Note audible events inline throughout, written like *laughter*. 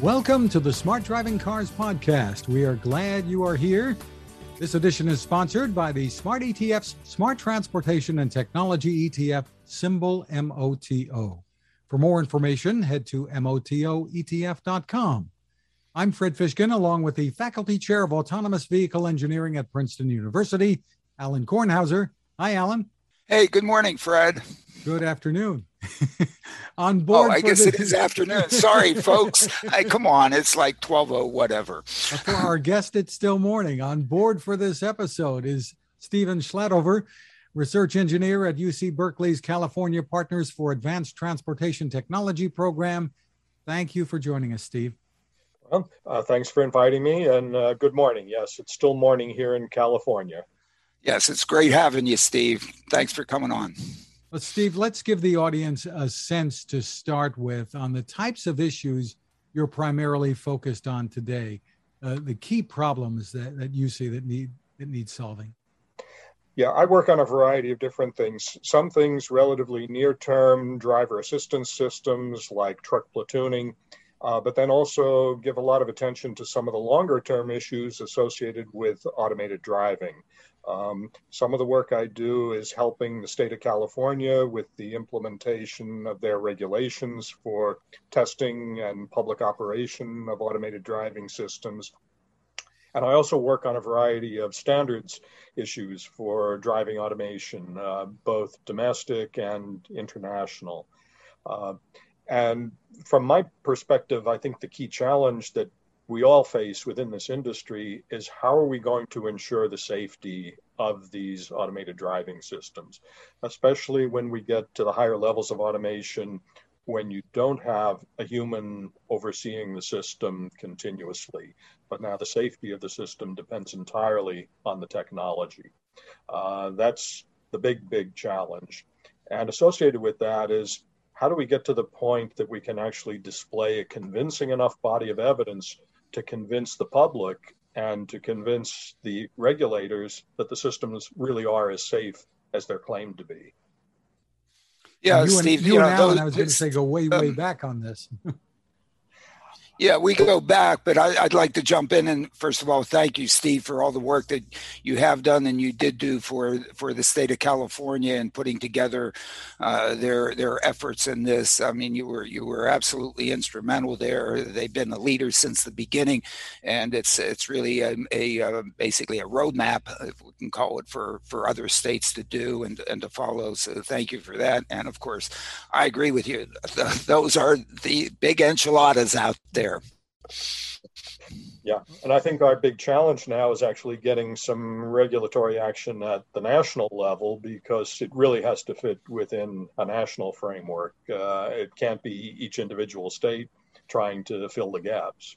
Welcome to the Smart Driving Cars podcast. We are glad you are here. This edition is sponsored by the Smart ETF's Smart Transportation and Technology ETF, symbol MOTO. For more information, head to MOTOETF.com. I'm Fred Fishkin, along with the Faculty Chair of Autonomous Vehicle Engineering at Princeton University, Alan Kornhauser. Hi, Alan. Hey, good morning, Fred. Good afternoon. *laughs* on board. Oh, I guess it is afternoon. Sorry, *laughs* folks. Hey, come on. It's like 12 oh whatever. For our guest, it's still morning. On board for this episode is Stephen Schladover, research engineer at UC Berkeley's California Partners for Advanced Transportation Technology program. Thank you for joining us, Steve. Well, uh, thanks for inviting me, and uh, good morning. Yes, it's still morning here in California. Yes, it's great having you, Steve. Thanks for coming on. Well, Steve, let's give the audience a sense to start with on the types of issues you're primarily focused on today, uh, the key problems that, that you see that need that need solving. Yeah, I work on a variety of different things. Some things relatively near term driver assistance systems like truck platooning, uh, but then also give a lot of attention to some of the longer term issues associated with automated driving. Um, some of the work I do is helping the state of California with the implementation of their regulations for testing and public operation of automated driving systems. And I also work on a variety of standards issues for driving automation, uh, both domestic and international. Uh, and from my perspective, I think the key challenge that we all face within this industry is how are we going to ensure the safety of these automated driving systems, especially when we get to the higher levels of automation when you don't have a human overseeing the system continuously. But now the safety of the system depends entirely on the technology. Uh, that's the big, big challenge. And associated with that is how do we get to the point that we can actually display a convincing enough body of evidence to convince the public and to convince the regulators that the systems really are as safe as they're claimed to be. Yeah, you Steve, and, you, you know, and Alan, those, I was going to say go way, way um, back on this. *laughs* Yeah, we go back, but I, would like to jump in and first of all, thank you, Steve, for all the work that you have done and you did do for for the state of California and putting together uh, their their efforts in this. I mean, you were you were absolutely instrumental there. They've been the leaders since the beginning, and it's it's really a, a, a basically a roadmap, if we can call it, for for other states to do and and to follow. So thank you for that. And of course, I agree with you. Those are the big enchiladas out there there. Yeah, and I think our big challenge now is actually getting some regulatory action at the national level because it really has to fit within a national framework. Uh, it can't be each individual state trying to fill the gaps.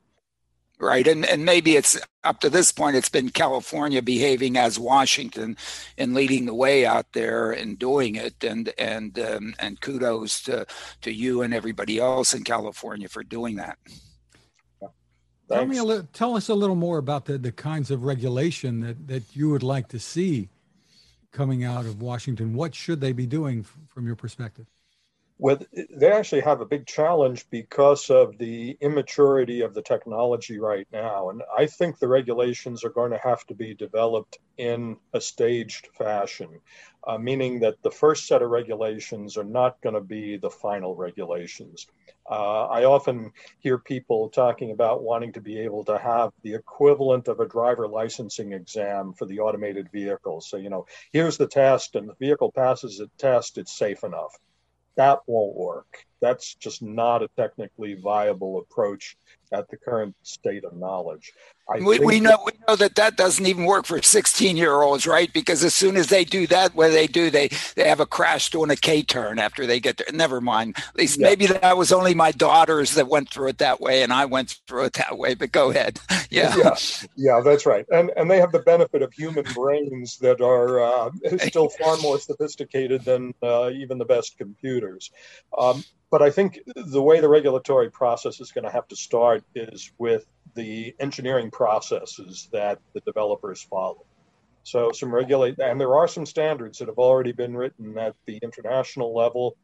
Right, and and maybe it's up to this point, it's been California behaving as Washington and leading the way out there and doing it, and and um, and kudos to to you and everybody else in California for doing that. Tell me a little, tell us a little more about the, the kinds of regulation that, that you would like to see coming out of Washington. What should they be doing from your perspective? Well, they actually have a big challenge because of the immaturity of the technology right now. And I think the regulations are going to have to be developed in a staged fashion, uh, meaning that the first set of regulations are not going to be the final regulations. Uh, I often hear people talking about wanting to be able to have the equivalent of a driver licensing exam for the automated vehicle. So, you know, here's the test, and the vehicle passes the test, it's safe enough. That won't work. That's just not a technically viable approach at the current state of knowledge. We, we, know we know that that doesn't even work for 16 year olds, right? Because as soon as they do that, what they do, they they have a crash doing a K turn after they get there. Never mind. At least yeah. maybe that was only my daughters that went through it that way, and I went through it that way. But go ahead. *laughs* Yeah, yeah, yeah that's right. And and they have the benefit of human brains that are uh, still far more sophisticated than uh, even the best computers. Um, but I think the way the regulatory process is going to have to start is with the engineering processes that the developers follow. So some regulate, and there are some standards that have already been written at the international level.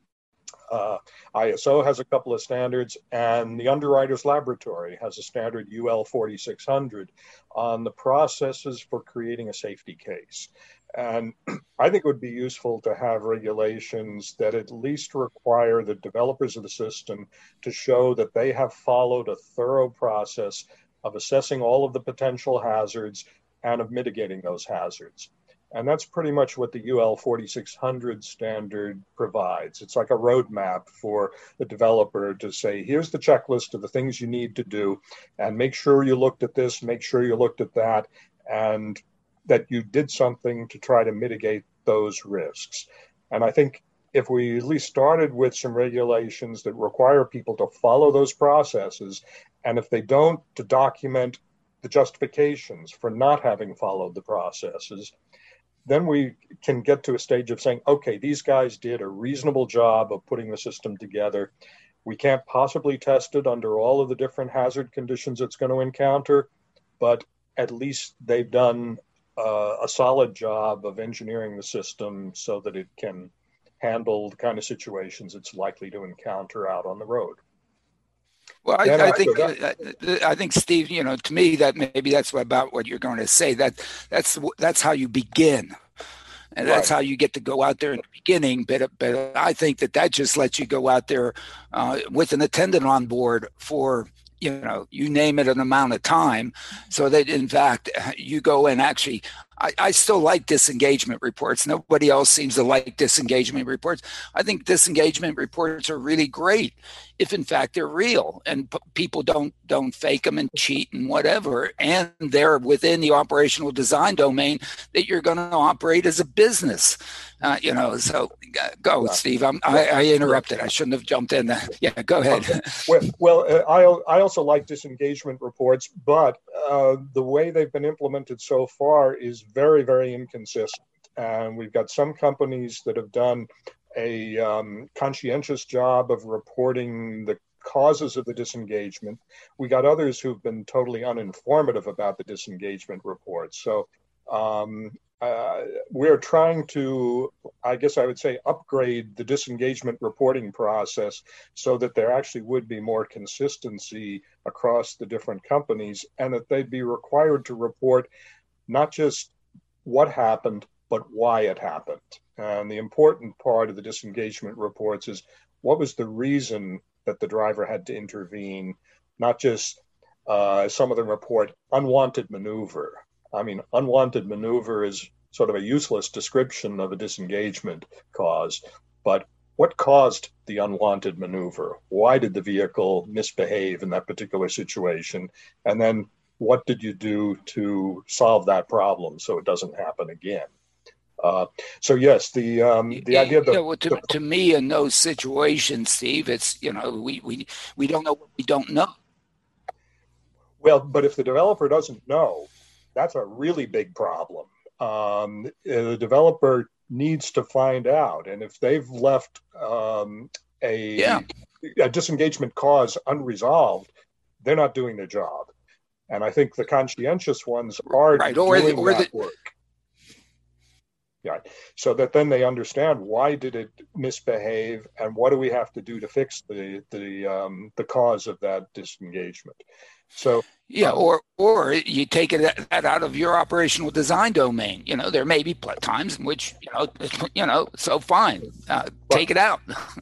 Uh, ISO has a couple of standards, and the Underwriters Laboratory has a standard UL 4600 on the processes for creating a safety case. And I think it would be useful to have regulations that at least require the developers of the system to show that they have followed a thorough process of assessing all of the potential hazards and of mitigating those hazards. And that's pretty much what the UL 4600 standard provides. It's like a roadmap for the developer to say, here's the checklist of the things you need to do, and make sure you looked at this, make sure you looked at that, and that you did something to try to mitigate those risks. And I think if we at least started with some regulations that require people to follow those processes, and if they don't, to document the justifications for not having followed the processes, then we can get to a stage of saying, okay, these guys did a reasonable job of putting the system together. We can't possibly test it under all of the different hazard conditions it's going to encounter, but at least they've done uh, a solid job of engineering the system so that it can handle the kind of situations it's likely to encounter out on the road. Well, I, I think uh, I think Steve, you know, to me that maybe that's about what you're going to say. That that's that's how you begin, and that's right. how you get to go out there in the beginning. But but I think that that just lets you go out there uh, with an attendant on board for you know you name it an amount of time, so that in fact you go and actually I, I, still like disengagement reports. Nobody else seems to like disengagement reports. I think disengagement reports are really great if, in fact, they're real and p- people don't don't fake them and cheat and whatever, and they're within the operational design domain that you're going to operate as a business. Uh, you know, so uh, go, Steve. I'm, I, I interrupted. I shouldn't have jumped in. There. Yeah, go ahead. Okay. Well, well uh, I I also like disengagement reports, but uh, the way they've been implemented so far is very, very inconsistent. And we've got some companies that have done a um, conscientious job of reporting the causes of the disengagement. We got others who've been totally uninformative about the disengagement reports. So um, uh, we're trying to, I guess I would say, upgrade the disengagement reporting process so that there actually would be more consistency across the different companies and that they'd be required to report not just what happened, but why it happened. And the important part of the disengagement reports is what was the reason that the driver had to intervene, not just uh, some of them report unwanted maneuver. I mean, unwanted maneuver is sort of a useless description of a disengagement cause, but what caused the unwanted maneuver? Why did the vehicle misbehave in that particular situation? And then what did you do to solve that problem so it doesn't happen again? Uh, so yes, the um, the idea that to, to me in those situations, Steve, it's you know we we we don't know what we don't know. Well, but if the developer doesn't know, that's a really big problem. Um, the developer needs to find out, and if they've left um, a, yeah. a disengagement cause unresolved, they're not doing their job. And I think the conscientious ones are right. or doing the, or that the, work. Yeah. So that then they understand why did it misbehave and what do we have to do to fix the the um, the cause of that disengagement. So yeah, um, or or you take it that out of your operational design domain. You know, there may be times in which you know, you know, so fine, uh, take it out.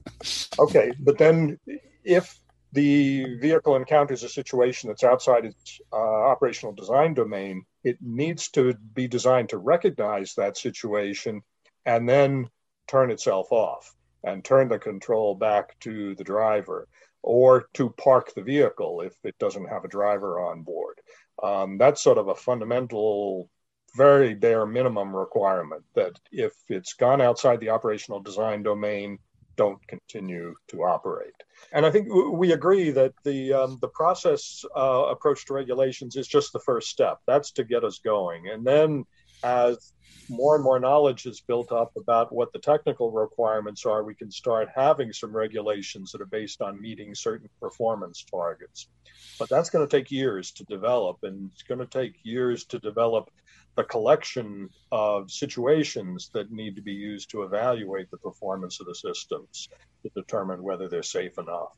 *laughs* okay, but then if the vehicle encounters a situation that's outside its uh, operational design domain, it needs to be designed to recognize that situation and then turn itself off and turn the control back to the driver or to park the vehicle if it doesn't have a driver on board. Um, that's sort of a fundamental, very bare minimum requirement that if it's gone outside the operational design domain, don't continue to operate. And I think we agree that the um, the process uh, approach to regulations is just the first step. That's to get us going, and then as more and more knowledge is built up about what the technical requirements are, we can start having some regulations that are based on meeting certain performance targets. But that's going to take years to develop, and it's going to take years to develop the collection of situations that need to be used to evaluate the performance of the systems to determine whether they're safe enough.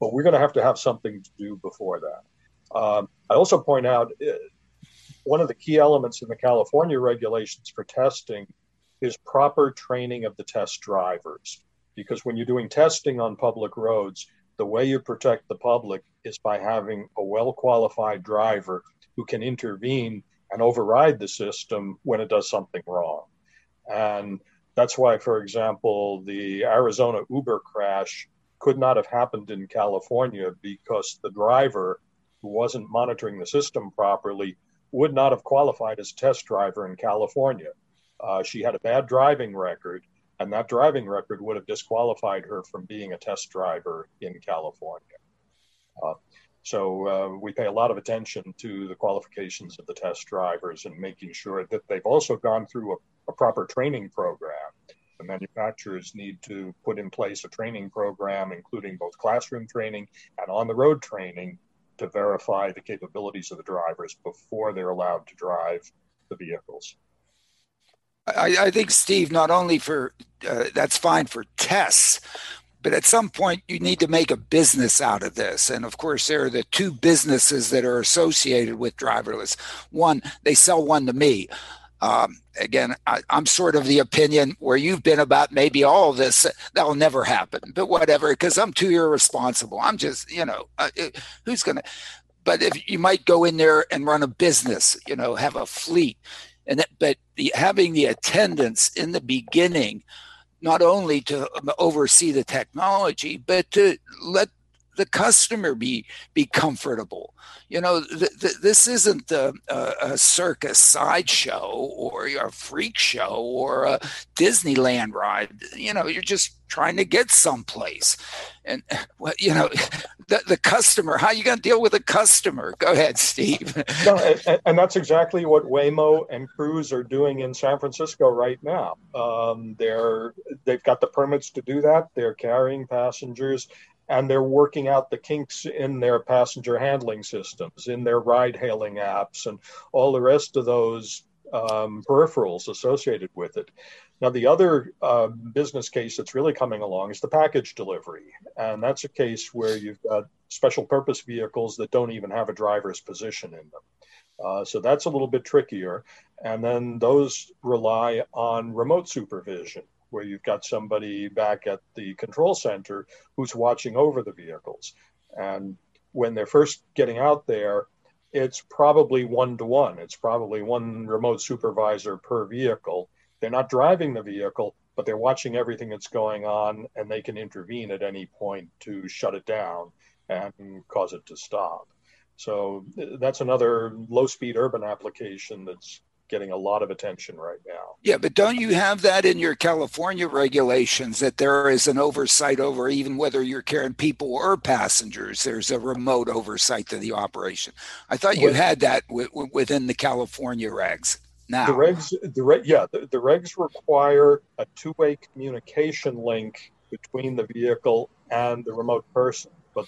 But we're going to have to have something to do before that. Um, I also point out uh, one of the key elements in the California regulations for testing is proper training of the test drivers. Because when you're doing testing on public roads, the way you protect the public is by having a well qualified driver who can intervene and override the system when it does something wrong. And that's why, for example, the Arizona Uber crash could not have happened in California because the driver who wasn't monitoring the system properly would not have qualified as test driver in California. Uh, she had a bad driving record, and that driving record would have disqualified her from being a test driver in California. Uh, so uh, we pay a lot of attention to the qualifications of the test drivers and making sure that they've also gone through a, a proper training program. The manufacturers need to put in place a training program, including both classroom training and on the road training, to verify the capabilities of the drivers before they're allowed to drive the vehicles. I, I think, Steve, not only for uh, that's fine for tests, but at some point you need to make a business out of this. And of course, there are the two businesses that are associated with driverless. One, they sell one to me. Um, again, I, am sort of the opinion where you've been about maybe all this that'll never happen, but whatever, because I'm too irresponsible. I'm just, you know, uh, uh who's going to, but if you might go in there and run a business, you know, have a fleet, and that, but the, having the attendance in the beginning, not only to oversee the technology, but to let the customer be be comfortable. You know, th- th- this isn't a, a, circus sideshow or a freak show or a Disneyland ride. You know, you're just trying to get someplace, and *laughs* well, you know, *laughs* the, the customer. How you going to deal with a customer? Go ahead, Steve. *laughs* no, and, and, that's exactly what Waymo and Cruise are doing in San Francisco right now. Um, they're they've got the permits to do that. They're carrying passengers and they're working out the kinks in their passenger handling systems, in their ride hailing apps, and all the rest of those um, peripherals associated with it. Now, the other uh, business case that's really coming along is the package delivery. And that's a case where you've got special purpose vehicles that don't even have a driver's position in them. Uh, so that's a little bit trickier. And then those rely on remote supervision where you've got somebody back at the control center who's watching over the vehicles. And when they're first getting out there, it's probably one to one. It's probably one remote supervisor per vehicle. They're not driving the vehicle, but they're watching everything that's going on and they can intervene at any point to shut it down and cause it to stop. So uh, that's another low speed urban application that's getting a lot of attention right now. Yeah, but don't you have that in your California regulations that there is an oversight over even whether you're carrying people or passengers? There's a remote oversight to the operation. I thought you had that w- w- within the California regs. Now, the regs, the re- yeah, the, the regs require a two-way communication link between the vehicle and the remote person, but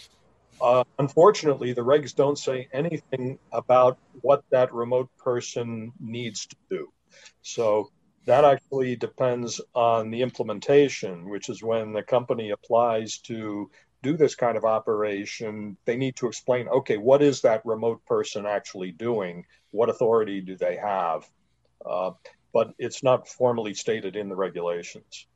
uh, unfortunately, the regs don't say anything about what that remote person needs to do. So that actually depends on the implementation, which is when the company applies to do this kind of operation, they need to explain okay, what is that remote person actually doing? What authority do they have? Uh, but it's not formally stated in the regulations.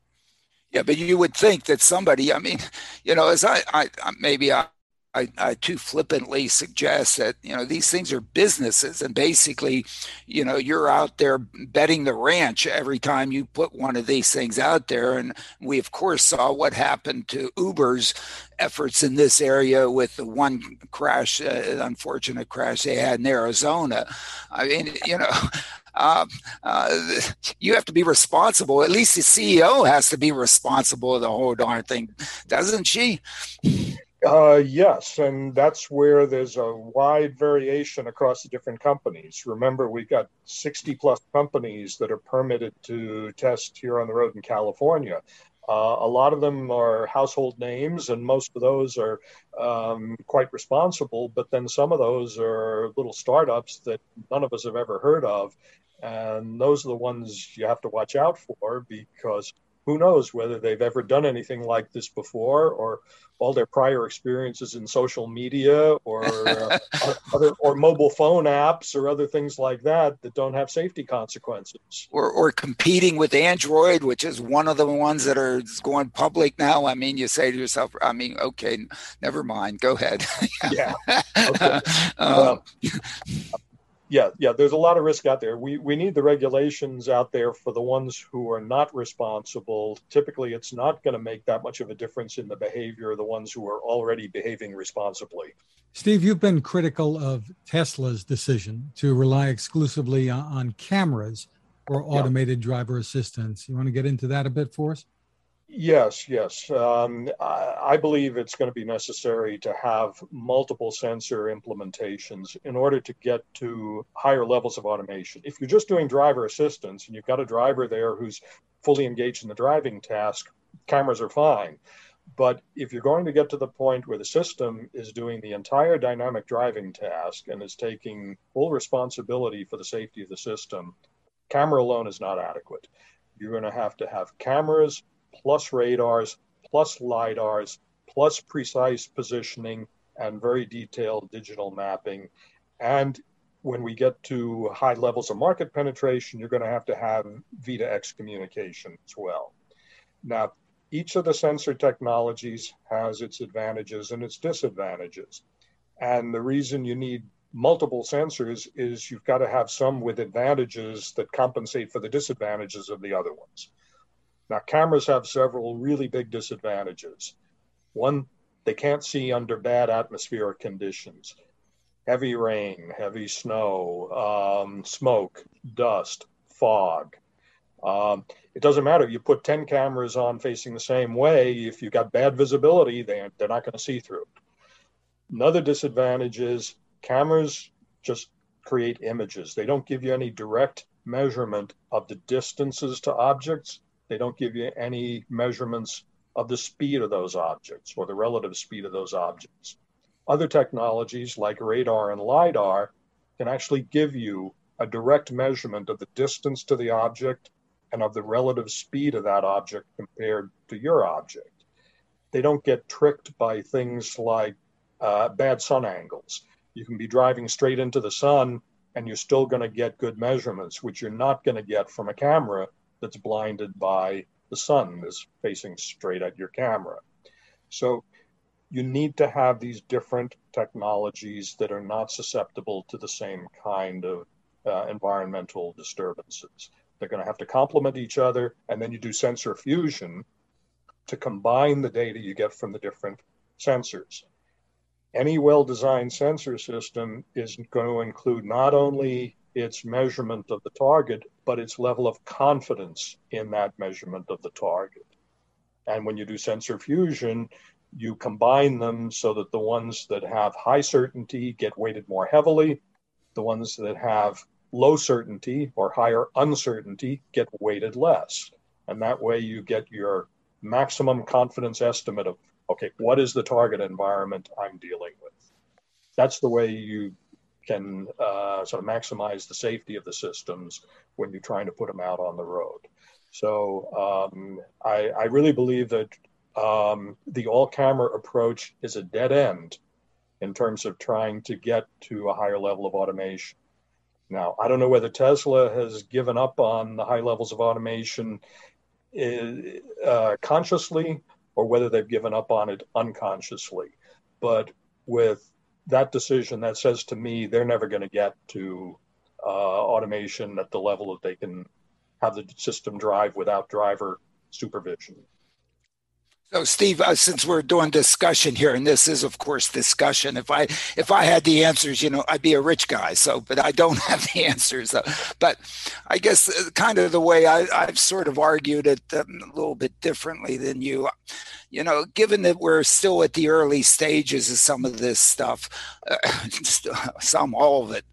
Yeah, but you would think that somebody, I mean, you know, as I, I maybe I, I, I, too flippantly suggest that you know these things are businesses and basically you know you're out there betting the ranch every time you put one of these things out there and we of course saw what happened to uber's efforts in this area with the one crash uh, unfortunate crash they had in arizona i mean you know uh, *laughs* uh, you have to be responsible. At least the CEO has to be responsible of the whole darn thing, doesn't she? Uh, yes, and that's where there's a wide variation across the different companies. Remember, we've got 60 plus companies that are permitted to test here on the road in California. Uh, a lot of them are household names, and most of those are um, quite responsible. But then some of those are little startups that none of us have ever heard of. And those are the ones you have to watch out for because who knows whether they've ever done anything like this before or all their prior experiences in social media or uh, *laughs* other or mobile phone apps or other things like that that don't have safety consequences. Or, or competing with android which is one of the ones that are going public now. I mean you say to yourself i mean okay never mind. Go ahead. *laughs* Yeah. *laughs* Okay. um, yeah, yeah, there's a lot of risk out there. We we need the regulations out there for the ones who are not responsible. Typically, it's not going to make that much of a difference in the behavior of the ones who are already behaving responsibly. Steve, you've been critical of Tesla's decision to rely exclusively on cameras for automated yeah. driver assistance. You want to get into that a bit for us? Yes, yes. Um, I, I, believe it's going to be necessary to have multiple sensor implementations in order to get to higher levels of automation. If you're just doing driver assistance and you've got a driver there who's fully engaged in the driving task, cameras are fine. But if you're going to get to the point where the system is doing the entire dynamic driving task and is taking full responsibility for the safety of the system, camera alone is not adequate. You're going to have to have cameras plus radars, plus LIDARs, plus precise positioning and very detailed digital mapping. And when we get to high levels of market penetration, you're going to have to have V2X communication as well. Now, each of the sensor technologies has its advantages and its disadvantages. And the reason you need multiple sensors is you've got to have some with advantages that compensate for the disadvantages of the other ones. Now, cameras have several really big disadvantages. One, they can't see under bad atmospheric conditions heavy rain, heavy snow, um, smoke, dust, fog. Um, it doesn't matter. You put 10 cameras on facing the same way. If you've got bad visibility, they, they're not going to see through. Another disadvantage is cameras just create images. They don't give you any direct measurement of the distances to objects. They don't give you any measurements of the speed of those objects or the relative speed of those objects. Other technologies like radar and LIDAR can actually give you a direct measurement of the distance to the object and of the relative speed of that object compared to your object. They don't get tricked by things like uh, bad sun angles. You can be driving straight into the sun and you're still going to get good measurements, which you're not going to get from a camera that's blinded by the sun is facing straight at your camera. So you need to have these different technologies that are not susceptible to the same kind of uh, environmental disturbances. They're going to have to complement each other, and then you do sensor fusion to combine the data you get from the different sensors. Any well designed sensor system is going to include not only its measurement of the target, but its level of confidence in that measurement of the target. And when you do sensor fusion, you combine them so that the ones that have high certainty get weighted more heavily, the ones that have low certainty or higher uncertainty get weighted less. And that way you get your maximum confidence estimate of, okay, what is the target environment I'm dealing with? That's the way you can uh, sort of maximize the safety of the systems when you're trying to put them out on the road. So um, I, I, really believe that um, the all camera approach is a dead end in terms of trying to get to a higher level of automation. Now, I don't know whether Tesla has given up on the high levels of automation uh, consciously or whether they've given up on it unconsciously. But with that decision that says to me they're never going to get to uh, automation at the level that they can have the system drive without driver supervision. So, Steve, uh, since we're doing discussion here, and this is, of course, discussion. If I if I had the answers, you know, I'd be a rich guy. So, but I don't *laughs* have the answers. Though. But I guess uh, kind of the way I, I've sort of argued it um, a little bit differently than you. You know, given that we're still at the early stages of some of this stuff, uh, *laughs* some all of it.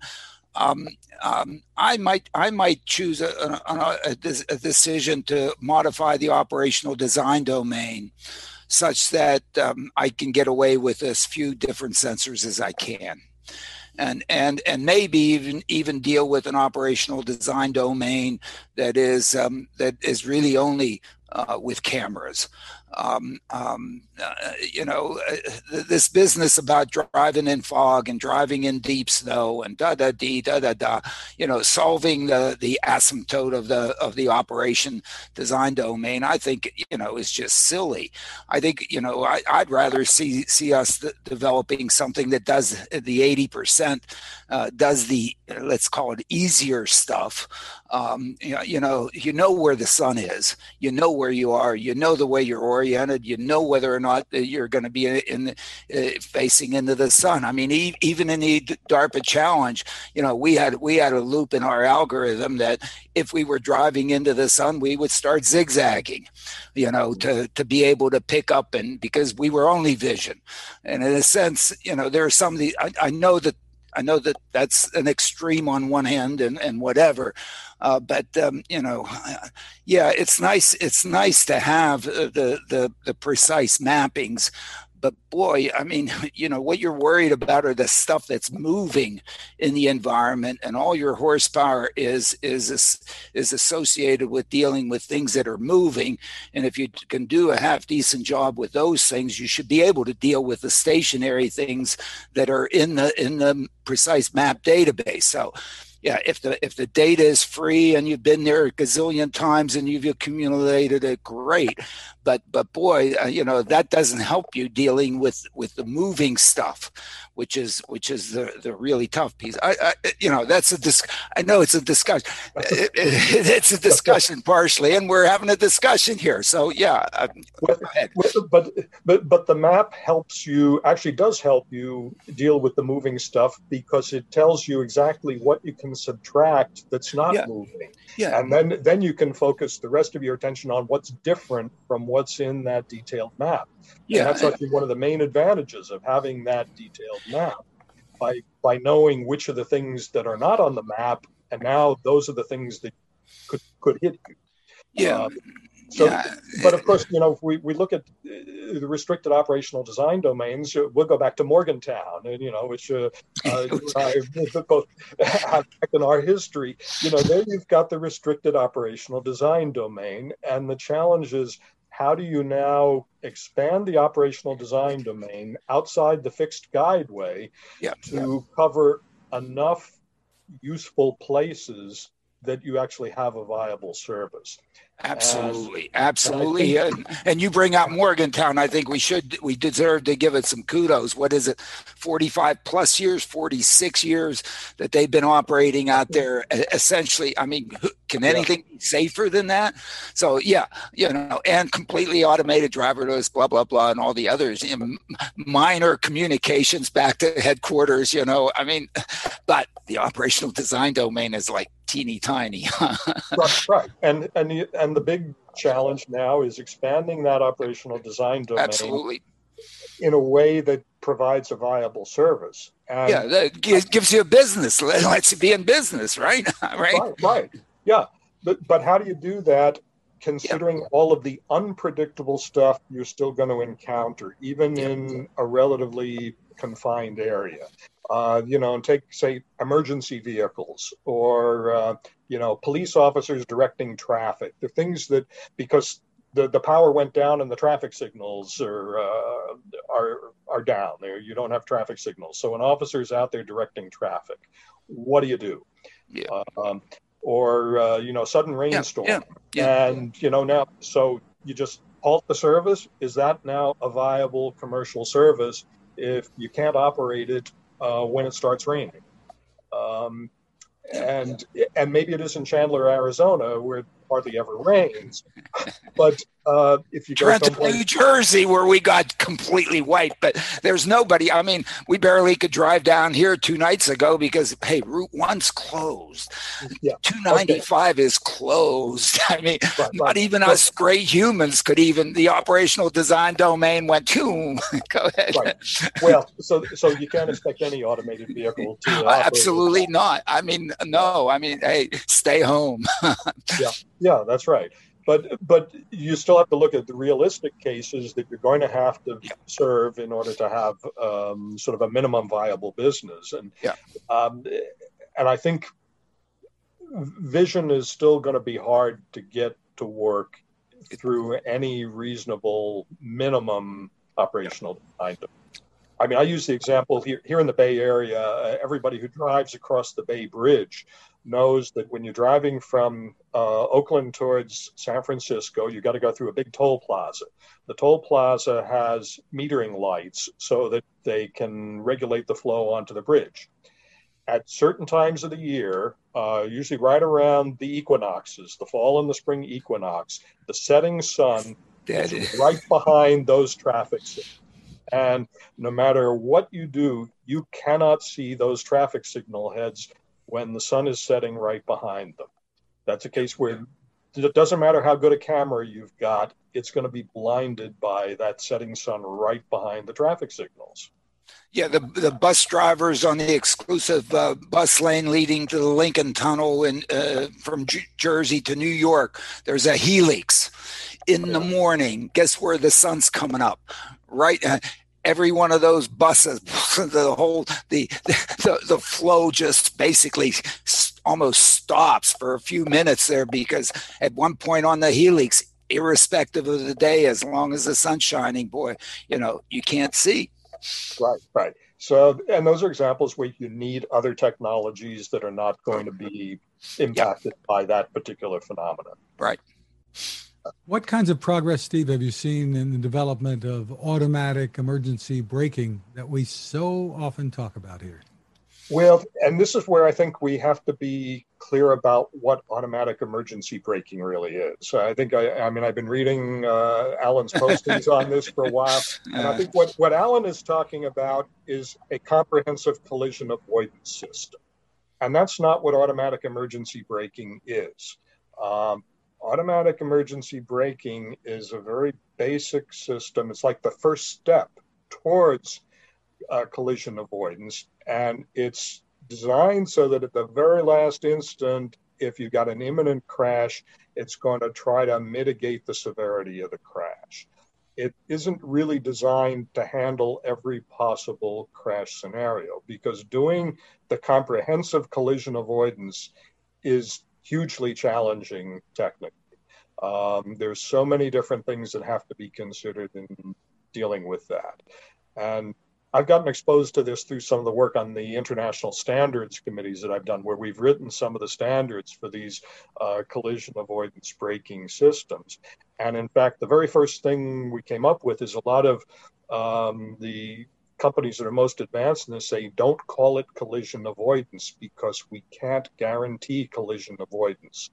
Um, um, I might I might choose a, a, a, a, decision to modify the operational design domain such that um, I can get away with as few different sensors as I can. And, and and maybe even even deal with an operational design domain that is um, that is really only uh, with cameras um, um, uh, you know, uh, this business about driving in fog and driving in deep snow and da da dee da da da, you know, solving the the asymptote of the of the operation design domain, I think you know is just silly. I think you know I, would rather see see us th- developing something that does the eighty percent, uh, does the let's call it easier stuff. Um, you, know, you know, you know where the sun is, you know where you are, you know the way you're oriented. You know whether or not you're going to be in, uh, facing into the sun. I mean, e- even in the DARPA challenge, you know, we had we had a loop in our algorithm that if we were driving into the sun, we would start zigzagging, you know, to to be able to pick up and because we were only vision, and in a sense, you know, there are some of the I, I know that I know that that's an extreme on one hand and, and whatever, uh, but um, you know, yeah, it's nice. It's nice to have uh, the the, the precise mappings, but boy, I mean, *laughs* you know, what you're worried about are the stuff that's moving in the environment, and all your horsepower is is is associated with dealing with things that are moving. And if you can do a half decent job with those things, you should be able to deal with the stationary things that are in the in the precise map database. So yeah, if the if the data is free and you've been there a gazillion times and you've accumulated it, great. But but boy, uh, you know that doesn't help you dealing with with the moving stuff, which is which is the the really tough piece. I, I you know that's a dis. I know it's a discussion. It, it, *laughs* it's a discussion partially, and we're having a discussion here. So yeah, uh, but but but the map helps you actually does help you deal with the moving stuff because it tells you exactly what you can subtract that's not yeah. moving. Yeah. And then then you can focus the rest of your attention on what's different from what's in that detailed map. Yeah. And that's actually one of the main advantages of having that detailed map. By by knowing which of the things that are not on the map, and now those are the things that could could hit you. Yeah. Uh, so, yeah. but of course, you know, if we, we look at the restricted operational design domains, we'll go back to Morgantown, and you know, which uh, uh, *laughs* both in our history. You know, there you've got the restricted operational design domain, and the challenge is how do you now expand the operational design domain outside the fixed guideway yeah. to yeah. cover enough useful places that you actually have a viable service. Um, absolutely, absolutely, and, and, you bring out Morgantown. I think we should, we deserve to give it some kudos. What is it, forty-five plus years, forty-six years that they've been operating out there? Essentially, I mean, can anything be safer than that? So yeah, you know, and completely automated driverless, blah blah blah, and all the others. You know, minor communications back to headquarters. You know, I mean, but the operational design domain is like teeny tiny. *laughs* right, right, and and and the big challenge now is expanding that operational design domain. Absolutely. In a way that provides a viable service. And yeah, that gives you a business. *laughs* Lets you be in business, right? *laughs* right? Right. Right. Yeah. But but how do you do that? Considering all of the unpredictable stuff you're still going to encounter, even in a relatively confined area. Uh, you know, and take say emergency vehicles or uh, you know police officers directing traffic. The things that because the, the power went down and the traffic signals are uh, are are down there. You don't have traffic signals, so an officer is out there directing traffic. What do you do? Yeah. Um, or uh, you know, sudden rainstorm, yeah, yeah, yeah. and you know now, so you just halt the service. Is that now a viable commercial service? If you can't operate it uh, when it starts raining. Um, and and maybe it is in Chandler, Arizona, where it hardly ever rains. but uh, if you Trenton, someplace- New Jersey, where we got completely white, but there's nobody. I mean, we barely could drive down here two nights ago because hey, Route One's closed. Yeah. Two ninety five okay. is closed. *laughs* I mean, right, not right. even us gray humans could even. The operational design domain went to. *laughs* Go ahead. Well, so so you can't expect any automated vehicle to. *laughs* Uh, absolutely not. I mean, no. I mean, hey, stay home. yeah, yeah, that's right but but you still have to look at the realistic cases that you're going to have to yeah. serve in order to have um, sort of a minimum viable business and yeah. um, and I think vision is still going to be hard to get to work through any reasonable minimum operational design. I mean, I use the example here here in the Bay Area. Uh, everybody who drives across the Bay Bridge knows that when you're driving from uh, Oakland towards San Francisco, you got to go through a big toll plaza. The toll plaza has metering lights so that they can regulate the flow onto the bridge. At certain times of the year, uh, usually right around the equinoxes, the fall and the spring equinox, the setting sun *laughs* is right behind those traffic signals. And no matter what you do, you cannot see those traffic signal heads when the sun is setting right behind them. That's a case where it doesn't matter how good a camera you've got, it's going to be blinded by that setting sun right behind the traffic signals. Yeah, the the bus drivers on the exclusive uh, bus lane leading to the Lincoln Tunnel in uh, from J- Jersey to New York. There's a helix in the morning. Guess where the sun's coming up? Right. Uh, every one of those buses, *laughs* the whole the the, the flow just basically almost stops for a few minutes there because at one point on the helix, irrespective of the day, as long as the sun's shining, boy, you know you can't see. Right, right. So, and those are examples where you need other technologies that are not going to be impacted yep. by that particular phenomenon. Right. What kinds of progress, Steve, have you seen in the development of automatic emergency braking that we so often talk about here? Well, and this is where I think we have to be clear about what automatic emergency braking really is. I think I, I mean I've been reading uh, Alan's postings on this for a while, *laughs* and I think what what Alan is talking about is a comprehensive collision avoidance system, and that's not what automatic emergency braking is. Um, automatic emergency braking is a very basic system. It's like the first step towards uh, collision avoidance, and it's designed so that at the very last instant, if you've got an imminent crash, it's going to try to mitigate the severity of the crash. It isn't really designed to handle every possible crash scenario because doing the comprehensive collision avoidance is hugely challenging technically. Um, there's so many different things that have to be considered in dealing with that. And I've gotten exposed to this through some of the work on the international standards committees that I've done, where we've written some of the standards for these uh, collision avoidance braking systems. And in fact, the very first thing we came up with is a lot of um, the companies that are most advanced in this say don't call it collision avoidance because we can't guarantee collision avoidance.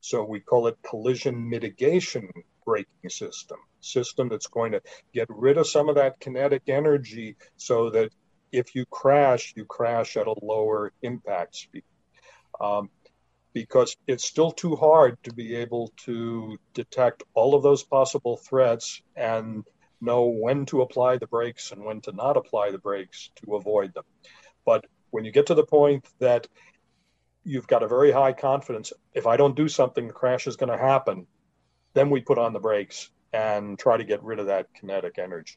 So we call it collision mitigation braking system, system that's going to get rid of some of that kinetic energy so that if you crash, you crash at a lower impact speed. Um, because it's still too hard to be able to detect all of those possible threats and know when to apply the brakes and when to not apply the brakes to avoid them. But when you get to the point that you've got a very high confidence, if I don't do something, the crash is going to happen, then we put on the brakes and try to get rid of that kinetic energy.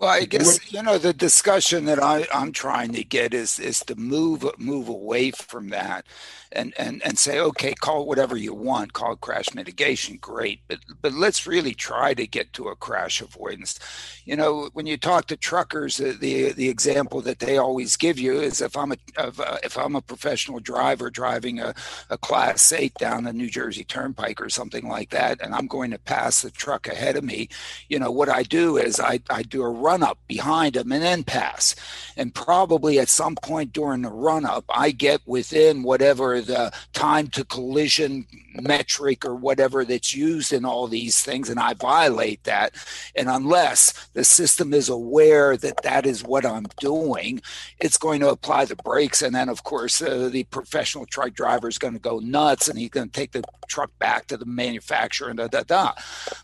Well, I guess you know the discussion that I, I'm trying to get is is to move move away from that, and and and say, okay, call it whatever you want, call it crash mitigation, great, but but let's really try to get to a crash avoidance. You know, when you talk to truckers, uh, the the example that they always give you is if I'm a uh, if I'm a professional driver driving a, a class eight down the New Jersey Turnpike or something like that, and I'm going to pass the truck ahead of me, you know, what I do is I I do a run up behind them and then pass. And probably at some point during the run up, I get within whatever the time to collision metric or whatever that's used in all these things, and I violate that. And unless the system is aware that that is what I'm doing, it's going to apply the brakes. And then, of course, uh, the professional truck driver is going to go nuts and he's going to take the truck back to the manufacturer and da da da.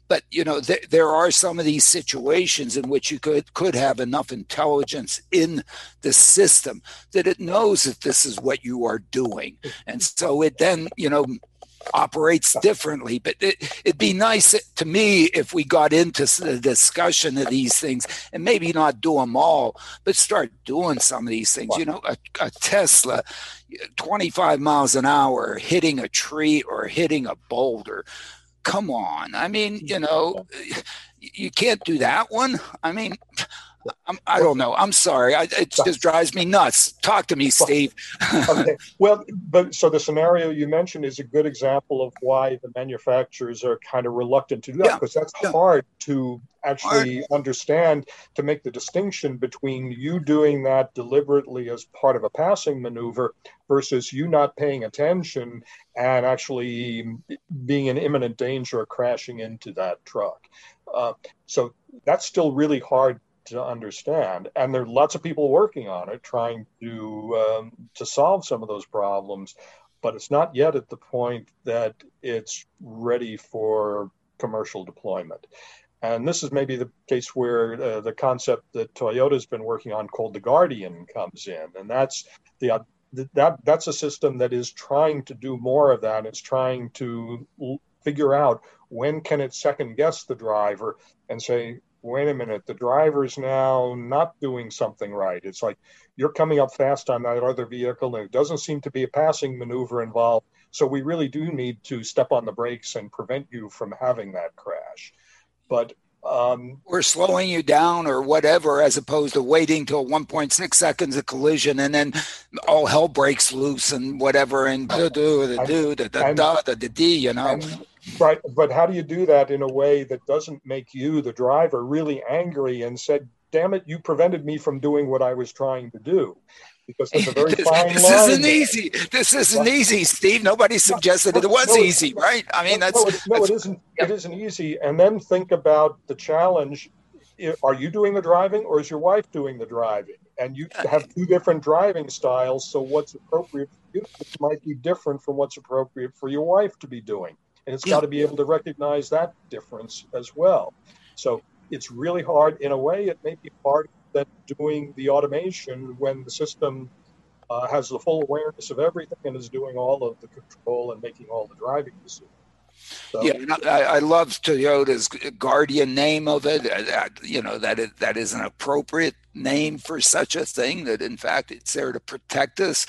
But you know, th- there are some of these situations in which you could could have enough intelligence in the system that it knows that this is what you are doing, and so it then you know operates differently. But it, would be nice to me if we got into the discussion of these things and maybe not do them all, but start doing some of these things. You know, a, a Tesla, 25 miles an hour hitting a tree or hitting a boulder. Come on. I mean, you know, you can't do that one. I mean, I'm, I do not know. I'm sorry. I, it just drives me nuts. Talk to me, Steve. *laughs* okay. Well, but so the scenario you mentioned is a good example of why the manufacturers are kind of reluctant to do that because yeah. that's yeah. hard to actually hard. understand to make the distinction between you doing that deliberately as part of a passing maneuver versus you not paying attention and actually being in imminent danger of crashing into that truck. Uh, so that's still really hard to understand. And there are lots of people working on it, trying to um, to solve some of those problems, but it's not yet at the point that it's ready for commercial deployment. And this is maybe the case where uh, the concept that Toyota's been working on, called the Guardian, comes in, and that's the uh, that that's a system that is trying to do more of that. It's trying to figure out when can it second guess the driver and say wait a minute, the driver's now not doing something right. It's like you're coming up fast on that other vehicle, and it doesn't seem to be a passing maneuver involved. So we really do need to step on the brakes and prevent you from having that crash. But um, or slowing you down or whatever, as opposed to waiting till 1.6 seconds of collision and then all hell breaks loose and whatever and do do the do the da the the d you know. And, Right, but how do you do that in a way that doesn't make you, the driver, really angry and said, "Damn it, you prevented me from doing what I was trying to do." Because there's a very *laughs* this, fine this line. isn't easy. This isn't easy, Steve. Nobody suggested no, it was no, easy, right? I mean, that's no, it, no, that's, it isn't. Yeah. It isn't easy. And then think about the challenge: Are you doing the driving, or is your wife doing the driving? And you uh, have two different driving styles. So what's appropriate for you might be different from what's appropriate for your wife to be doing and it's got to be able to recognize that difference as well. So it's really hard. In a way, it may be harder than doing the automation when the system uh, has the full awareness of everything and is doing all of the control and making all the driving decisions. So, yeah, I, I, love Toyota's guardian name of it. Uh, you know that is, that is an appropriate name for such a thing that in fact it's there to protect us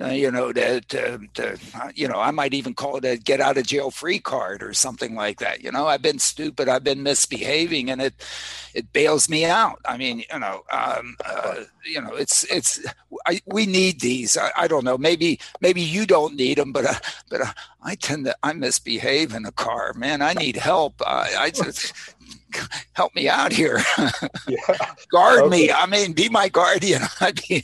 uh, you know to, to, to, you know i might even call it a get out of jail free card or something like that you know? I've been stupid i've been misbehaving and it it bails me out. I mean you know um, uh, you know it's it's I, we need these. I, I, don't know. Maybe maybe you don't need them but uh, but uh, i tend to i misbehave in a car. Man i need help. I just *laughs* help me out here. yeah. *laughs* Guard okay. me. I mean, be my guardian. *laughs* I mean,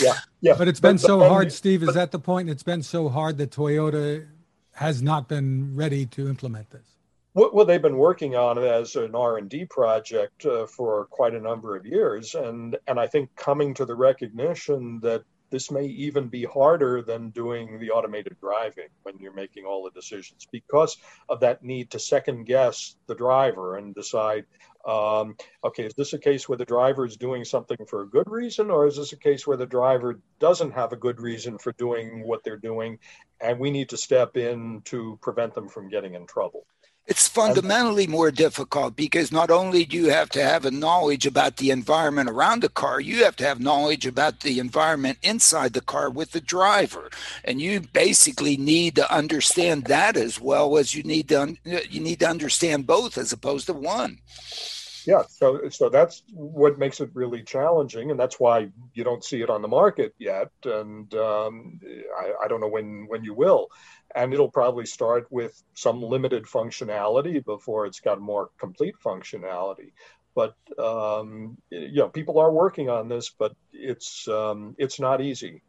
yeah, yeah. But it's been but, so but, hard, Steve. Is that the point? It's been so hard that Toyota has not been ready to implement this. Well, they've been working on it as an R and D project uh, for quite a number of years, and and I think coming to the recognition that this may even be harder than doing the automated driving when you're making all the decisions because of that need to second guess the driver and decide um, okay, is this a case where the driver is doing something for a good reason, or is this a case where the driver doesn't have a good reason for doing what they're doing, and we need to step in to prevent them from getting in trouble? It's fundamentally more difficult because not only do you have to have a knowledge about the environment around the car, you have to have knowledge about the environment inside the car with the driver, and you basically need to understand that as well as you need to you need to understand both as opposed to one. Yeah, so so that's what makes it really challenging, and that's why you don't see it on the market yet, and um, I, I don't know when when you will and it'll probably start with some limited functionality before it's got more complete functionality. but um, you know, people are working on this, but it's um, it's not easy.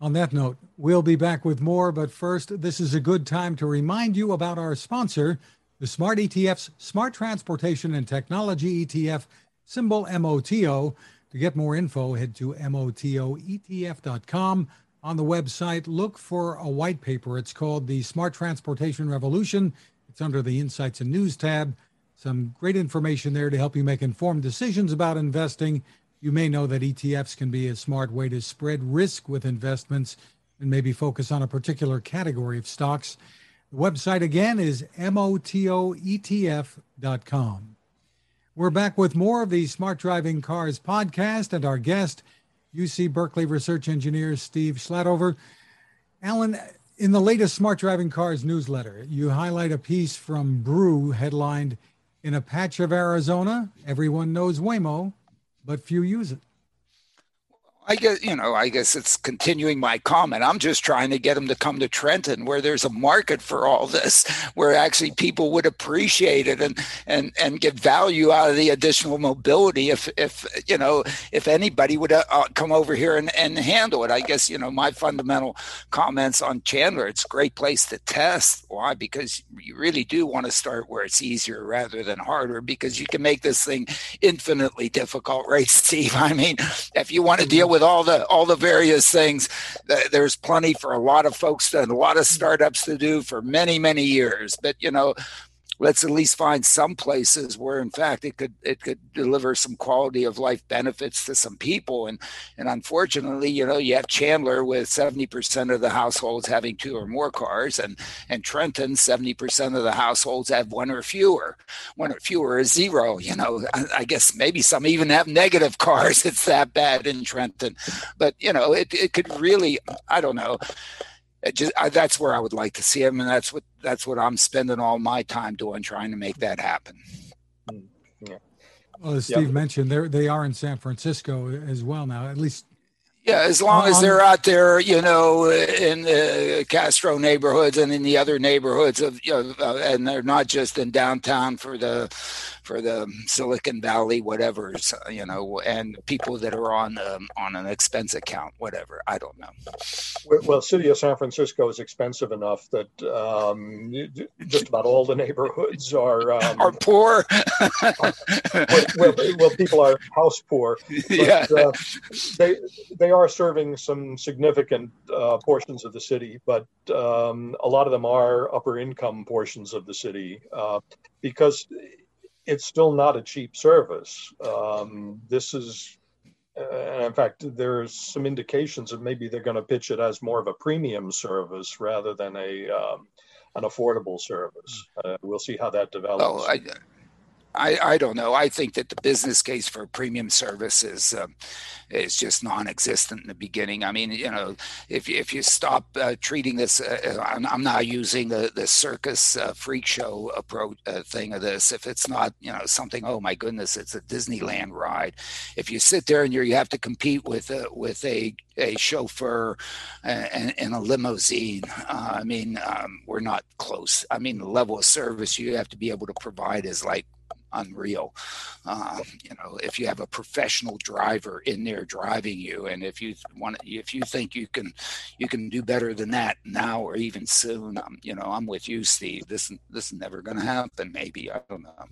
On that note, we'll be back with more, but first, this is a good time to remind you about our sponsor, the Smart ETF's Smart Transportation and Technology ETF, symbol MOTO. To get more info, head to motoetf.com. On the website, look for a white paper. It's called The Smart Transportation Revolution. It's under the Insights and News tab. Some great information there to help you make informed decisions about investing. You may know that ETFs can be a smart way to spread risk with investments and maybe focus on a particular category of stocks. The website again is motoetf.com. We're back with more of the Smart Driving Cars podcast and our guest, UC Berkeley research engineer Steve Shladover. Alan, in the latest Smart Driving Cars newsletter, you highlight a piece from Brew headlined In a Patch of Arizona, Everyone Knows Waymo, but few use it. I guess you know. I guess it's continuing my comment. I'm just trying to get them to come to Trenton, where there's a market for all this, where actually people would appreciate it and and and get value out of the additional mobility. If if you know, if anybody would uh, uh, come over here and, and handle it, I guess you know my fundamental comments on Chandler. It's a great place to test. Why? Because you really do want to start where it's easier rather than harder, because you can make this thing infinitely difficult, right, *laughs* Steve? I mean, if you want to deal with with all the all the various things. Uh, there's plenty for a lot of folks and a lot of startups to do for many many years. But you know, let's at least find some places where in fact it could it could deliver some quality of life benefits to some people. And and unfortunately you know you have chandler with 70% of the households having two or more cars and and trenton 70% of the households have one or fewer one or fewer is zero you know. I, I guess maybe some even have negative *laughs* cars. It's that bad in trenton. But you know it, it could really i don't know just I, that's where I would like to see him, and that's what that's what I'm spending all my time doing, trying to make that happen. Mm, yeah. Well, as Steve mentioned, they they are in San Francisco as well now. At least yeah, as long as they're out there, you know, in the Castro neighborhoods and in the other neighborhoods of, you know, uh, and they're not just in downtown for the for the Silicon Valley, whatever, you know, and people that are on um, on an expense account, whatever. I don't know. Well, city of San Francisco is expensive enough that um, just about all the neighborhoods are um, are poor. *laughs* well, well, people are house poor. But, *laughs* yeah, uh, they they are are serving some significant uh, portions of the city, but um, a lot of them are upper income portions of the city uh, because it's still not a cheap service. Um, this is, uh, in fact, there's some indications that maybe they're going to pitch it as more of a premium service rather than a um, an affordable service. Uh, we'll see how that develops. Oh, I, I, I don't know. I think that the business case for premium service is uh, is just non-existent in the beginning. I mean, you know, if if you stop uh, treating this, uh, uh I'm, I'm not using the the circus uh, freak show approach uh, thing of this. If it's not, you know, something. Oh my goodness, it's a Disneyland ride. If you sit there and you you have to compete with a with a a chauffeur and, and a limousine. I mean, um, we're not close. I mean, the level of service you have to be able to provide is like unreal. Uh, you know, if you have a professional driver in there driving you, and if you want, if you think you can, you can do better than that now or even soon. Um, you know, I'm with you, Steve. This this is never going to happen. Maybe I don't know.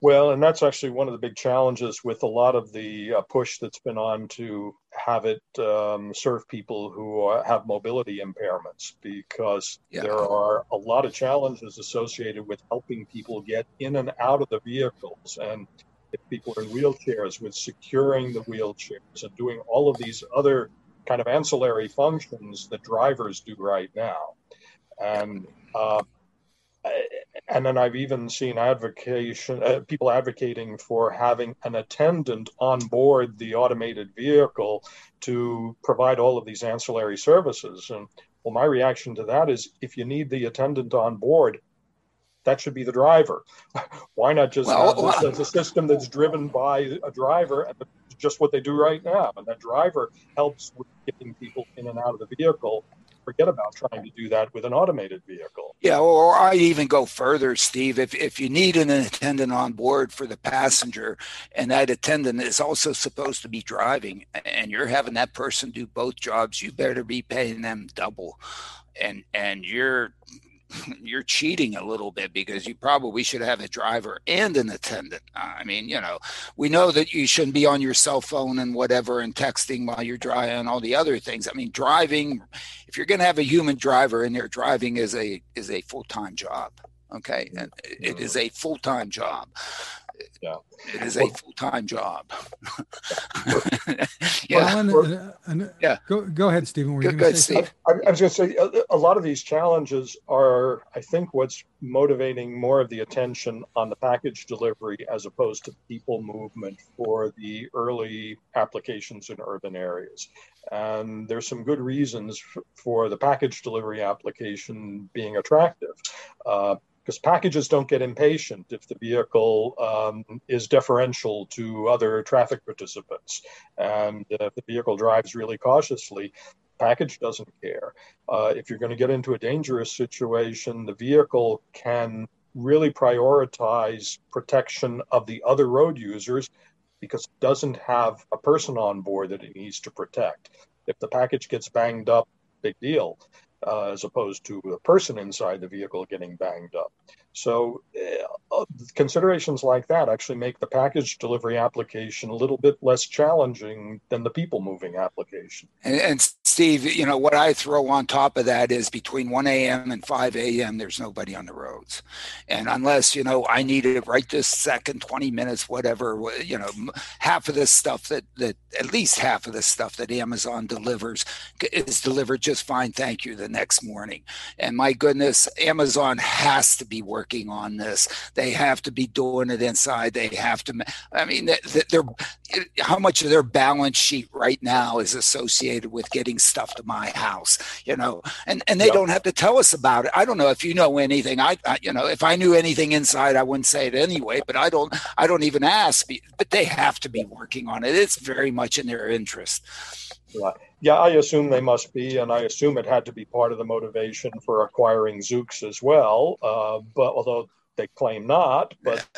Well, and that's actually one of the big challenges with a lot of the uh, push that's been on to have it um, serve people who have mobility impairments, because yeah. there are a lot of challenges associated with helping people get in and out of the vehicles. And if people are in wheelchairs, with securing the wheelchairs and doing all of these other kind of ancillary functions that drivers do right now. And uh, and then I've even seen advocation uh, people advocating for having an attendant on board the automated vehicle to provide all of these ancillary services. And well, my reaction to that is, if you need the attendant on board, that should be the driver. *laughs* Why not just well, have this as a system that's driven by a driver and just what they do right now? And that driver helps with getting people in and out of the vehicle forget about trying to do that with an automated vehicle. Yeah, or I even go further, Steve. If if you need an attendant on board for the passenger, and that attendant is also supposed to be driving, and you're having that person do both jobs, you better be paying them double, and and you're *laughs* you're cheating a little bit because you probably should have a driver and an attendant. I mean, you know, we know that you shouldn't be on your cell phone and whatever and texting while you're driving and all the other things. I mean, driving, if you're going to have a human driver in there, driving is a is a full time job. Okay, mm-hmm. and it is a full time job yeah. It is a full time job. *laughs* yeah. Well, uh, and, uh, yeah. Go, go ahead, Stephen. Were you go, say Steve. I, I, was going to say a, a, lot of these challenges are, I think, what's motivating more of the attention on the package delivery as opposed to people movement for the early applications in urban areas. And there's some good reasons for the package delivery application being attractive. Uh, because packages don't get impatient if the vehicle um, is deferential to other traffic participants. And if the vehicle drives really cautiously, package doesn't care. Uh, if you're going to get into a dangerous situation, the vehicle can really prioritize protection of the other road users because it doesn't have a person on board that it needs to protect. If the package gets banged up, big deal uh, as opposed to a person inside the vehicle getting banged up. So, uh, considerations like that actually make the package delivery application a little bit less challenging than the people moving application. And, and, Steve, you know, what I throw on top of that is between 1 a.m. and 5 a.m., there's nobody on the roads. And unless, you know, I need it right this second, 20 minutes, whatever, you know, half of this stuff that, that at least half of the stuff that Amazon delivers is delivered just fine. Thank you. The next morning. And my goodness, Amazon has to be working on this. They have to be doing it inside. They have to, I mean, they're, how much of their balance sheet right now is associated with getting stuff to my house, you know, and, and they yep. don't have to tell us about it. I don't know if you know anything. I, I, you know, if I knew anything inside, I wouldn't say it anyway, but I don't, I don't even ask, but they have to be working on it. It's very much in their interest. Right. Yeah, I assume they must be, and I assume it had to be part of the motivation for acquiring Zoox as well. Uh, but although they claim not but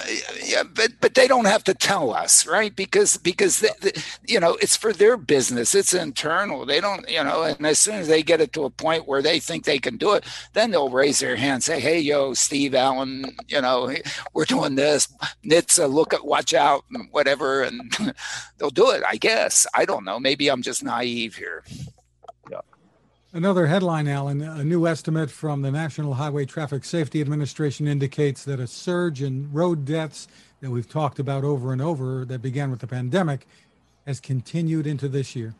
yeah but but they don't have to tell us right? Because because they, they, you know it's for their business. It's internal. They don't you know and as soon as they get it to a point where they think they can do it then they'll raise their hand say hey yo steve allen you know we're doing this. NHTSA look at watch out and whatever and *laughs* they'll do it i guess. I don't know. Maybe i'm just naive here Another headline, Alan. A new estimate from the National Highway Traffic Safety Administration indicates that a surge in road deaths that we've talked about over and over that began with the pandemic has continued into this year.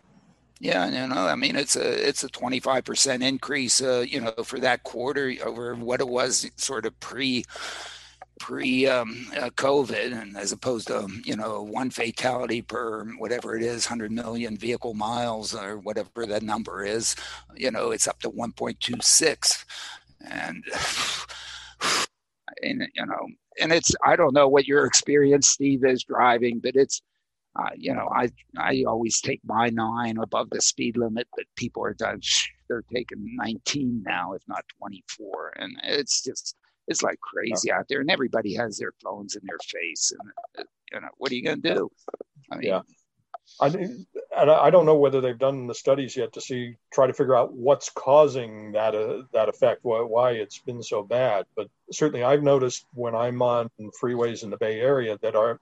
Yeah, you know, I mean, it's a it's a twenty five percent increase, uh, you know, for that quarter over what it was sort of pre pre um, uh, COVID, and as opposed to you know one fatality per whatever it is, hundred million vehicle miles or whatever that number is, you know, it's up to one point two six, and, *sighs* and you know, and it's I don't know what your experience, Steve, is driving, but it's. Uh, you know, I I always take my nine above the speed limit, but people are done. They're taking 19 now, if not 24, and it's just it's like crazy out there, and everybody has their phones in their face, and uh, you know what are you going to do? I mean, yeah. I, I don't know whether they've done the studies yet to see try to figure out what's causing that uh, that effect, why, why it's been so bad. But certainly, I've noticed when I'm on freeways in the Bay Area that are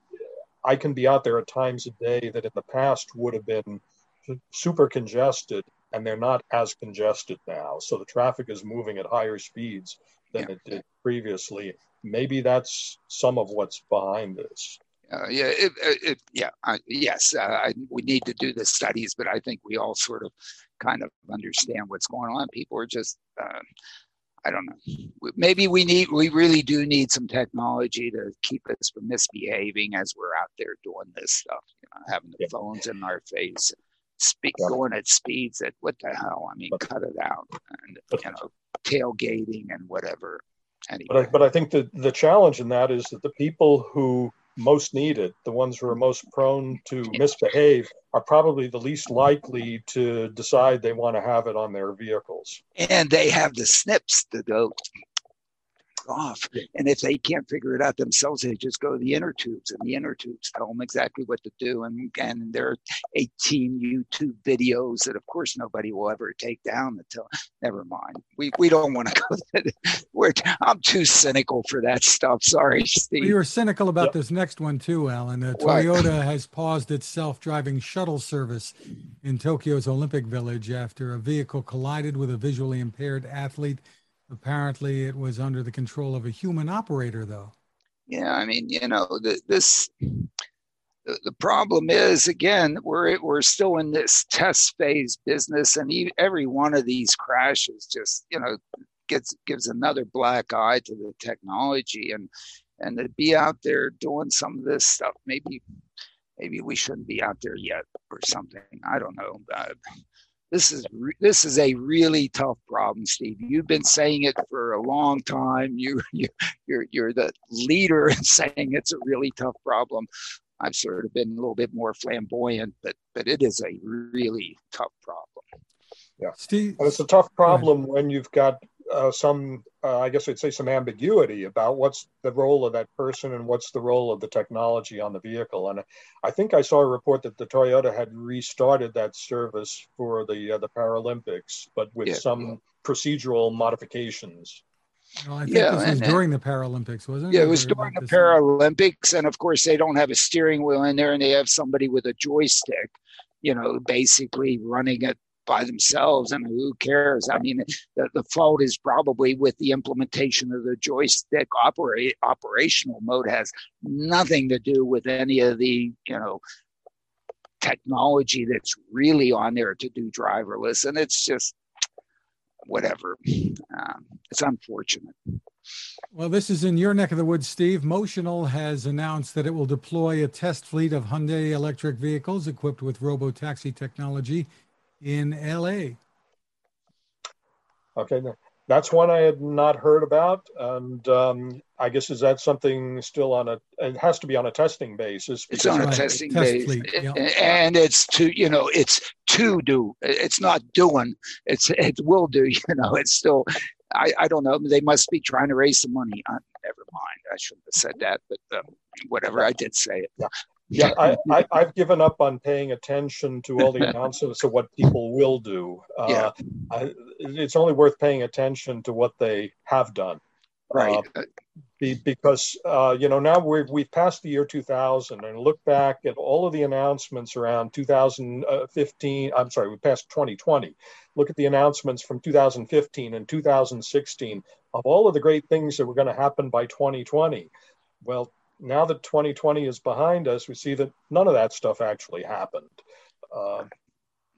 I can be out there at times a day that in the past would have been super congested, and they're not as congested now. So the traffic is moving at higher speeds than yeah. it did previously. Maybe that's some of what's behind this. Uh, yeah, it, it, yeah, uh, yes. Uh, I, we need to do the studies, but I think we all sort of kind of understand what's going on. People are just, uh, I don't know. Maybe we need, we really do need some technology to keep us from misbehaving as we're out there doing this stuff. You know, having the yeah. phones in our face, speak, yeah. going at speeds that what the hell? I mean, but, cut it out, and you know, tailgating and whatever. Anyway. But I, but I think the the challenge in that is that the people who most need it, the ones who are most prone to misbehave, are probably the least likely to decide they want to have it on their vehicles. And they have the snips to go off. And if they can't figure it out themselves, they just go to the inner tubes, and the inner tubes tell them exactly what to do. And and there are 18 YouTube videos that, of course, nobody will ever take down until. Never mind. We we don't want to *laughs* go. That, we're, I'm too cynical for that stuff. Sorry, Steve. Well, you were cynical about yep. this next one too, Alan. Uh, Toyota has paused its self-driving shuttle service in Tokyo's Olympic Village after a vehicle collided with a visually impaired athlete Apparently, it was under the control of a human operator, though. Yeah, I mean, you know, the, this the, the problem is again we're we're still in this test phase business, and every one of these crashes just you know gets gives another black eye to the technology, and and to be out there doing some of this stuff, maybe maybe we shouldn't be out there yet or something. I don't know. Uh, this is this is a really tough problem, Steve. You've been saying it for a long time. You you you're you're the leader in *laughs* saying it's a really tough problem. I've sort of been a little bit more flamboyant, but but it is a really tough problem. Yeah, Steve, and it's a tough problem when you've got uh, some, uh, I guess I'd say, some ambiguity about what's the role of that person and what's the role of the technology on the vehicle. And I think I saw a report that the Toyota had restarted that service for the uh, the Paralympics, but with yeah. some procedural modifications. Well, I think yeah, this was during the Paralympics, wasn't it? Yeah, it was during the Paralympics, and of course they don't have a steering wheel in there, and they have somebody with a joystick, you know, basically running it by themselves and who cares? I mean the, the fault is probably with the implementation of the joystick operate operational mode has nothing to do with any of the you know technology that's really on there to do driverless and it's just whatever. Um, it's unfortunate. Well, this is in your neck of the woods, Steve. Motional has announced that it will deploy a test fleet of Hyundai electric vehicles equipped with robo taxi technology in LA. Okay, that's one I had not heard about, and um, I guess is that something still on a? It has to be on a testing basis. It's on a right. testing Test base, fleet, yeah. and it's to you know it's to do. It's not doing. It's it will do. *laughs* You know, it's still. I, I don't know. They must be trying to raise some money. Uh, never mind. I shouldn't have said that, but um, whatever. I did say it. Yeah yeah, *laughs* I, I, have given up on paying attention to all the *laughs* announcements of what people will do. Uh, yeah. I, it's only worth paying attention to what they have done. Right. Uh, be, because, uh, you know, now we've, we've passed the year 2000 and look back at all of the announcements around 2015. I'm sorry, we passed 2020. Look at the announcements from 2015 and 2016 of all of the great things that were going to happen by 2020. Well, now that 2020 is behind us, we see that none of that stuff actually happened. Uh,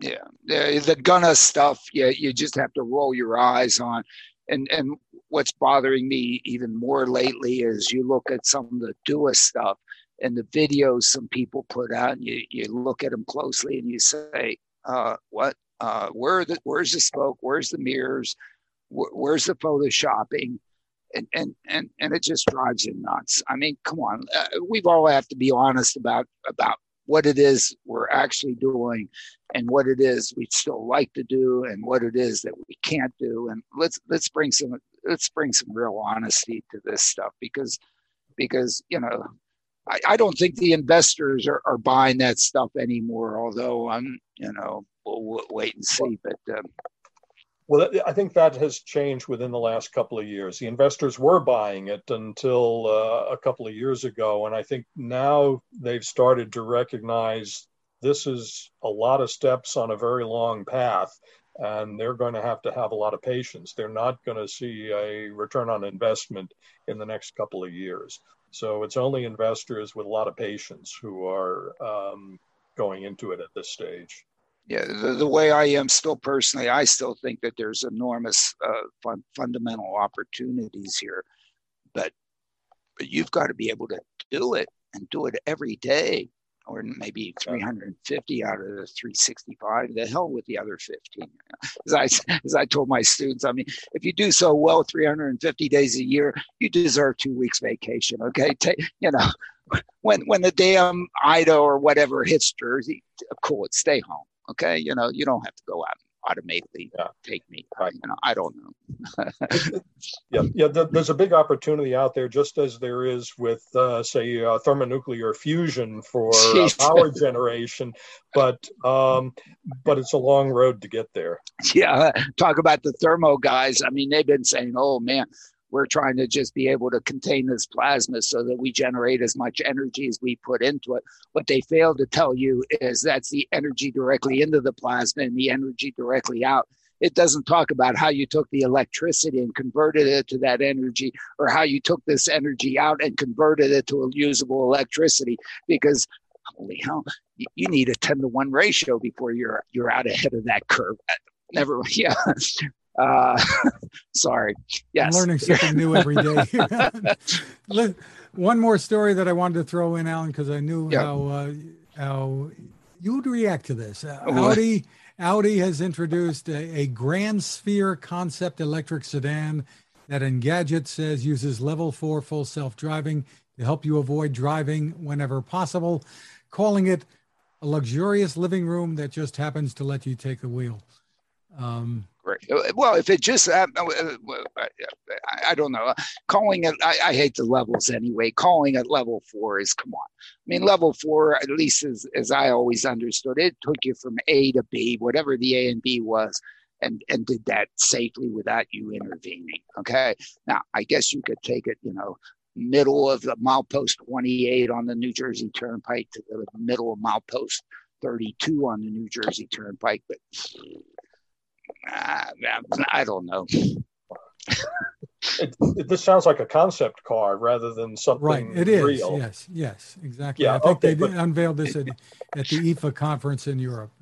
yeah, the gonna stuff, yeah, you just have to roll your eyes on. And and what's bothering me even more lately is you look at some of the Dua stuff and the videos some people put out, and you, you look at them closely and you say, uh, what? Uh, where the, where's the smoke? Where's the mirrors? Where, where's the photoshopping? And and and, and it just drives you nuts. I mean, come on, uh, we've all have to be honest about about what it is we're actually doing and what it is we'd still like to do and what it is that we can't do and let's let's bring some let's bring some real honesty to this stuff because because you know I, I don't think the investors are, are buying that stuff anymore although i'm you know we'll, we'll wait and see but um, well, I think that has changed within the last couple of years. The investors were buying it until uh, a couple of years ago. And I think now they've started to recognize this is a lot of steps on a very long path. And they're going to have to have a lot of patience. They're not going to see a return on investment in the next couple of years. So it's only investors with a lot of patience who are um, going into it at this stage yeah, the, the, way I am still personally, I still think that there's enormous uh, fun, fundamental opportunities here, but but you've got to be able to do it and do it every day, or maybe 350 out of the 365. The hell with the other 15. As I as I told my students, I mean, if you do so well 350 days a year, you deserve two weeks vacation. Okay, *laughs* Take, you know, when when the damn Ida or whatever hits Jersey, cool, stay home. Okay, you know you don't have to go out and automatically yeah. take me. Right. You know, I don't know. *laughs* yeah, yeah. There's a big opportunity out there, just as there is with, uh, say, uh, thermonuclear fusion for uh, *laughs* power generation. But um, but it's a long road to get there. Yeah, talk about the thermo guys. I mean, they've been saying, "Oh man, we're trying to just be able to contain this plasma so that we generate as much energy as we put into it. What they fail to tell you is that's the energy directly into the plasma and the energy directly out. It doesn't talk about how you took the electricity and converted it to that energy, or how you took this energy out and converted it to a usable electricity. Because holy hell, you need a ten to one ratio before you're you're out ahead of that curve. Never, *laughs* yeah. Uh, *laughs* sorry. Yes. I'm learning something new every day. *laughs* *laughs* One more story that I wanted to throw in, Alan, because I knew yep. how uh, how you would react to this. Uh, Audi Audi has introduced a, a Grand Sphere concept electric sedan that Engadget says uses level four full self driving to help you avoid driving whenever possible, calling it a luxurious living room that just happens to let you take the wheel. Um, well, if it just, uh, uh, uh I, I, don't know. Calling it, I, I, hate the levels anyway. Calling it level four is, come on. I mean, level four, at least as, as I always understood it, took you from A to B, whatever the A and B was, and, and did that safely without you intervening. Okay. Now, I guess you could take it, you know, middle of the milepost 28 on the New Jersey Turnpike to the middle of milepost 32 on the New Jersey Turnpike, but I don't know. It, it, this sounds like a concept car rather than something right. It is. Real. Yes. Yes. Exactly. Yeah, I think okay, they but, unveiled this at, at the *laughs* IFA conference in Europe.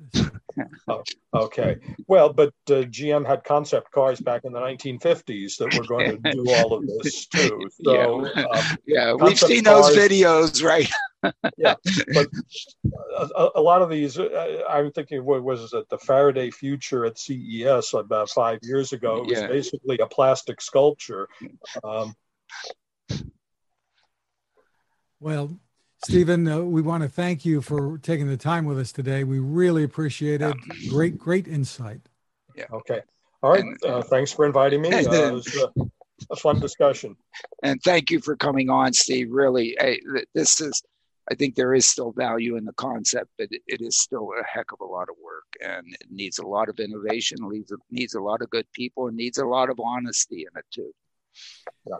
oh, okay. Well, but uh, GM had concept cars back in the 1950s that were going to do all of this *laughs* too. So, yeah, um, yeah we've seen those videos, right? Yeah, but a, a, lot of these, uh, I'm thinking, what was it, the Faraday Future at CES about five years ago? It was yeah. basically a plastic sculpture. Um, well, Stephen, uh, we want to thank you for taking the time with us today. We really appreciate it. Great, great insight. Yeah. Okay. All right. Uh, thanks for inviting me. Uh, it was uh, a fun discussion. And thank you for coming on, Steve. Really, hey, this is I think there is still value in the concept, but it is still a heck of a lot of work and it needs a lot of innovation, needs a, needs a lot of good people, and needs a lot of honesty in it too.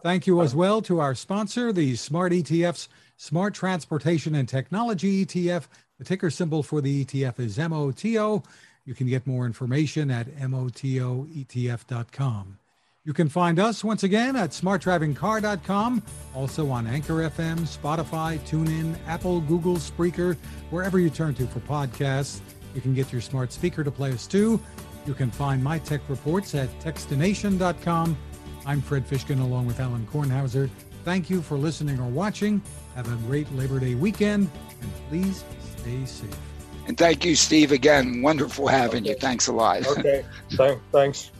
Thank you as well to our sponsor, the Smart ETFs, Smart Transportation and Technology ETF. The ticker symbol for the ETF is MOTO. You can get more information at motoetf.com. You can find us once again at smartdrivingcar.com, also on Anchor FM, Spotify, TuneIn, Apple, Google, Spreaker, wherever you turn to for podcasts. You can get your smart speaker to play us too. You can find my tech reports at techstination.com. I'm Fred Fishkin along with Alan Kornhauser. Thank you for listening or watching. Have a great Labor Day weekend and please stay safe. And thank you, Steve, again. Wonderful having okay. you. Thanks a lot. Okay. Thanks.